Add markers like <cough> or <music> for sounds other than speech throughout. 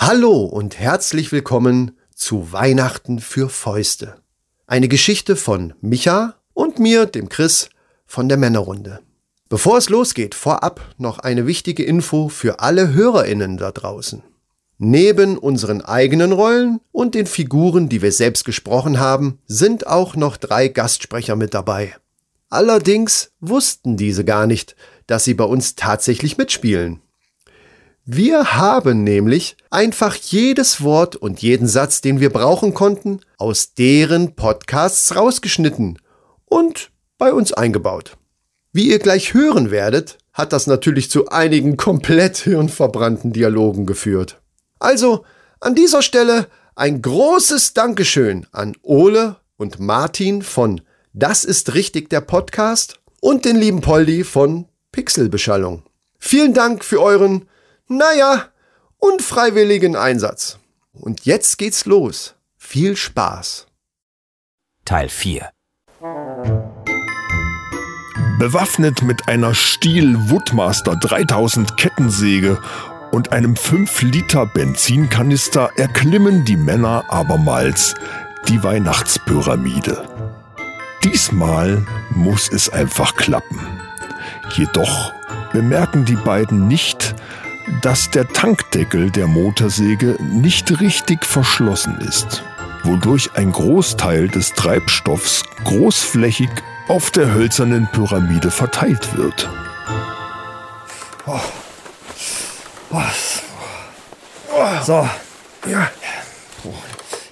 Hallo und herzlich willkommen zu Weihnachten für Fäuste. Eine Geschichte von Micha und mir, dem Chris, von der Männerrunde. Bevor es losgeht, vorab noch eine wichtige Info für alle HörerInnen da draußen. Neben unseren eigenen Rollen und den Figuren, die wir selbst gesprochen haben, sind auch noch drei Gastsprecher mit dabei. Allerdings wussten diese gar nicht, dass sie bei uns tatsächlich mitspielen. Wir haben nämlich einfach jedes Wort und jeden Satz, den wir brauchen konnten, aus deren Podcasts rausgeschnitten und bei uns eingebaut. Wie ihr gleich hören werdet, hat das natürlich zu einigen komplett hirnverbrannten Dialogen geführt. Also an dieser Stelle ein großes Dankeschön an Ole und Martin von Das ist richtig der Podcast und den lieben Poldi von Pixelbeschallung. Vielen Dank für euren, naja, unfreiwilligen Einsatz. Und jetzt geht's los. Viel Spaß. Teil 4 Bewaffnet mit einer Stihl Woodmaster 3000 Kettensäge und einem 5 Liter Benzinkanister erklimmen die Männer abermals die Weihnachtspyramide. Diesmal muss es einfach klappen. Jedoch bemerken die beiden nicht, dass der Tankdeckel der Motorsäge nicht richtig verschlossen ist, wodurch ein Großteil des Treibstoffs großflächig auf der hölzernen Pyramide verteilt wird. So. Ja.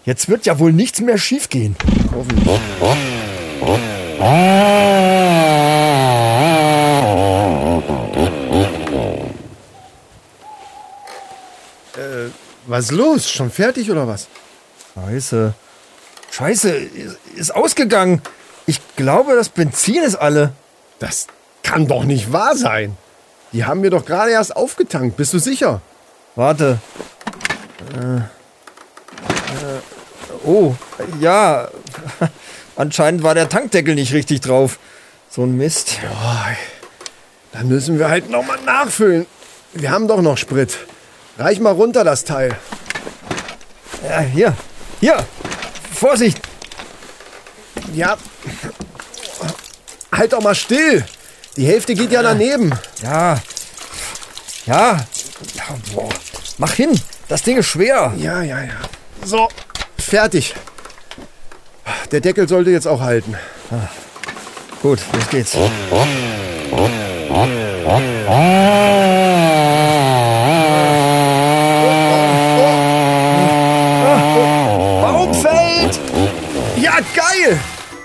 Jetzt wird ja wohl nichts mehr schiefgehen. Hoffentlich. Was ist los? Schon fertig oder was? Scheiße. Scheiße, ist- ausgegangen. Ich glaube, das Benzin ist alle. Das kann doch nicht wahr sein. Die haben wir doch gerade erst aufgetankt. Bist du sicher? Warte. Äh, äh, oh, ja. <laughs> Anscheinend war der Tankdeckel nicht richtig drauf. So ein Mist. Dann müssen wir halt nochmal nachfüllen. Wir haben doch noch Sprit. Reich mal runter das Teil. Ja, hier. Hier. Vorsicht. Ja. Halt doch mal still. Die Hälfte geht ja daneben. Ja. Ja. ja boah. Mach hin. Das Ding ist schwer. Ja, ja, ja. So, fertig. Der Deckel sollte jetzt auch halten. Gut, los geht's. <laughs> Baum fällt! Ja, geil!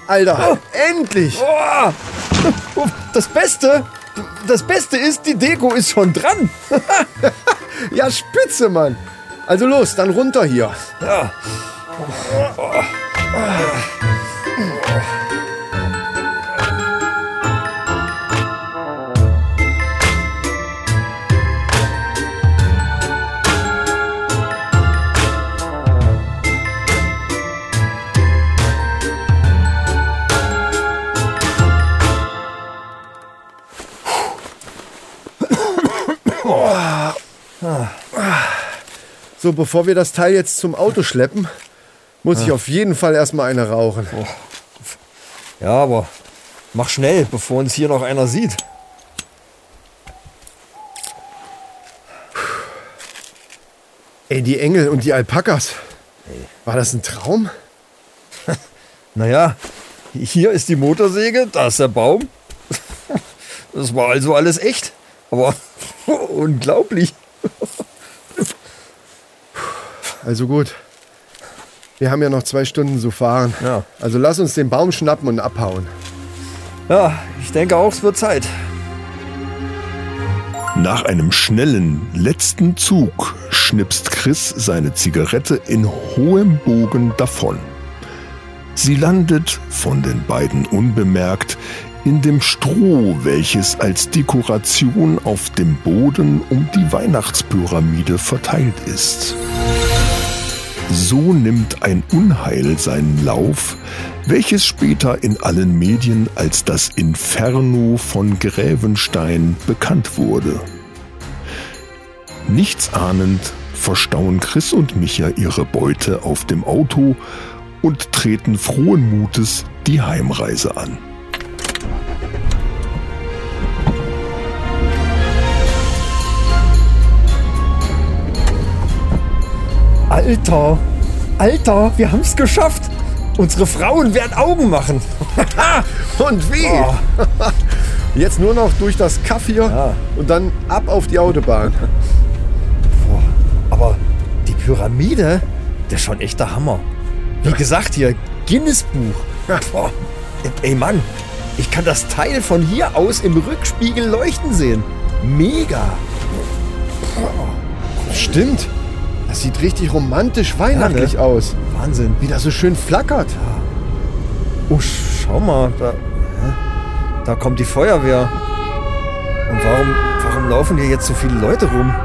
Alter, endlich! Oh, das Beste, das Beste ist, die Deko ist schon dran. <laughs> Ja, spitze, Mann. Also los, dann runter hier. Ja. So, bevor wir das Teil jetzt zum Auto schleppen, muss ich auf jeden Fall erstmal eine rauchen. Ja, aber mach schnell, bevor uns hier noch einer sieht. Ey, die Engel und die Alpakas. War das ein Traum? <laughs> Naja, hier ist die Motorsäge, da ist der Baum. <laughs> Das war also alles echt. Aber <laughs> unglaublich. Also gut. Wir haben ja noch zwei Stunden zu fahren. Ja. Also lass uns den Baum schnappen und abhauen. Ja, ich denke auch, es wird Zeit. Nach einem schnellen letzten Zug schnipst Chris seine Zigarette in hohem Bogen davon. Sie landet von den beiden unbemerkt in dem Stroh, welches als Dekoration auf dem Boden um die Weihnachtspyramide verteilt ist. So nimmt ein Unheil seinen Lauf, welches später in allen Medien als das Inferno von Grävenstein bekannt wurde. Nichtsahnend verstauen Chris und Micha ihre Beute auf dem Auto und treten frohen Mutes die Heimreise an. Alter, Alter, wir haben's geschafft. Unsere Frauen werden Augen machen. <laughs> Und wie? Oh. <laughs> Jetzt nur noch durch das Kaff hier Ja. und dann ab auf die Autobahn. Aber die Pyramide, der ist schon echter Hammer. Wie gesagt hier, Guinness-Buch. Boah, Ey Mann, ich kann das Teil von hier aus im Rückspiegel leuchten sehen. Mega. Stimmt. Das sieht richtig romantisch weihnachtlich ne? aus. Wahnsinn. Wie das so schön flackert. Oh, schau mal, da, da kommt die Feuerwehr. Und warum, warum laufen hier jetzt so viele Leute rum?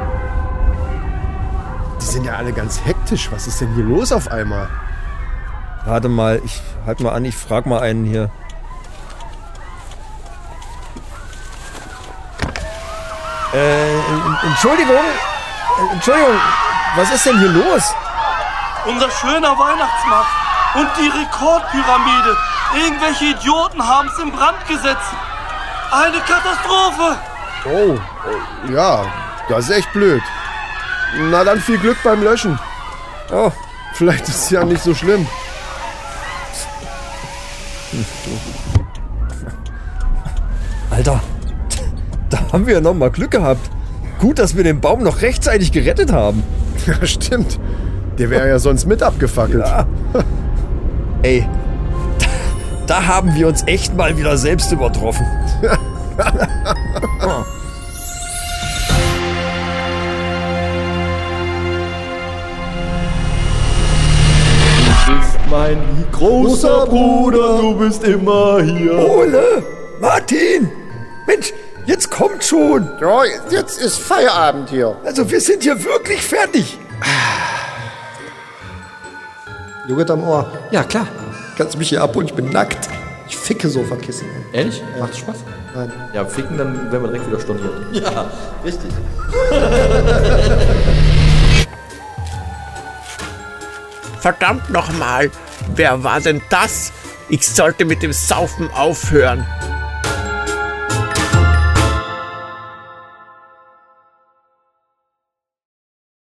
Die sind ja alle ganz hektisch. Was ist denn hier los auf einmal? Warte mal, ich halt mal an, ich frag mal einen hier. Äh, Entschuldigung, Entschuldigung, was ist denn hier los? Unser schöner Weihnachtsmarkt und die Rekordpyramide. Irgendwelche Idioten haben es in Brand gesetzt. Eine Katastrophe. Oh, ja, das ist echt blöd. Na dann viel Glück beim Löschen. Oh, Vielleicht ist es ja nicht so schlimm. Alter, da haben wir ja noch mal Glück gehabt. Gut, dass wir den Baum noch rechtzeitig gerettet haben. Ja, <laughs> stimmt. Der wäre ja sonst mit abgefackelt. Ja. <laughs> Ey, da, da haben wir uns echt mal wieder selbst übertroffen. <laughs> Mein großer Bruder, du bist immer hier. Ole, Martin, Mensch, jetzt kommt schon. Ja, jetzt ist Feierabend hier. Also wir sind hier wirklich fertig. Joghurt am Ohr. Ja, klar. Kannst du mich hier abholen? Ich bin nackt. Ich ficke Sofakissen. Ehrlich? Macht Spaß? Nein. Ja, ficken, dann werden wir direkt wieder storniert. Ja, richtig. <laughs> Verdammt nochmal, wer war denn das? Ich sollte mit dem Saufen aufhören.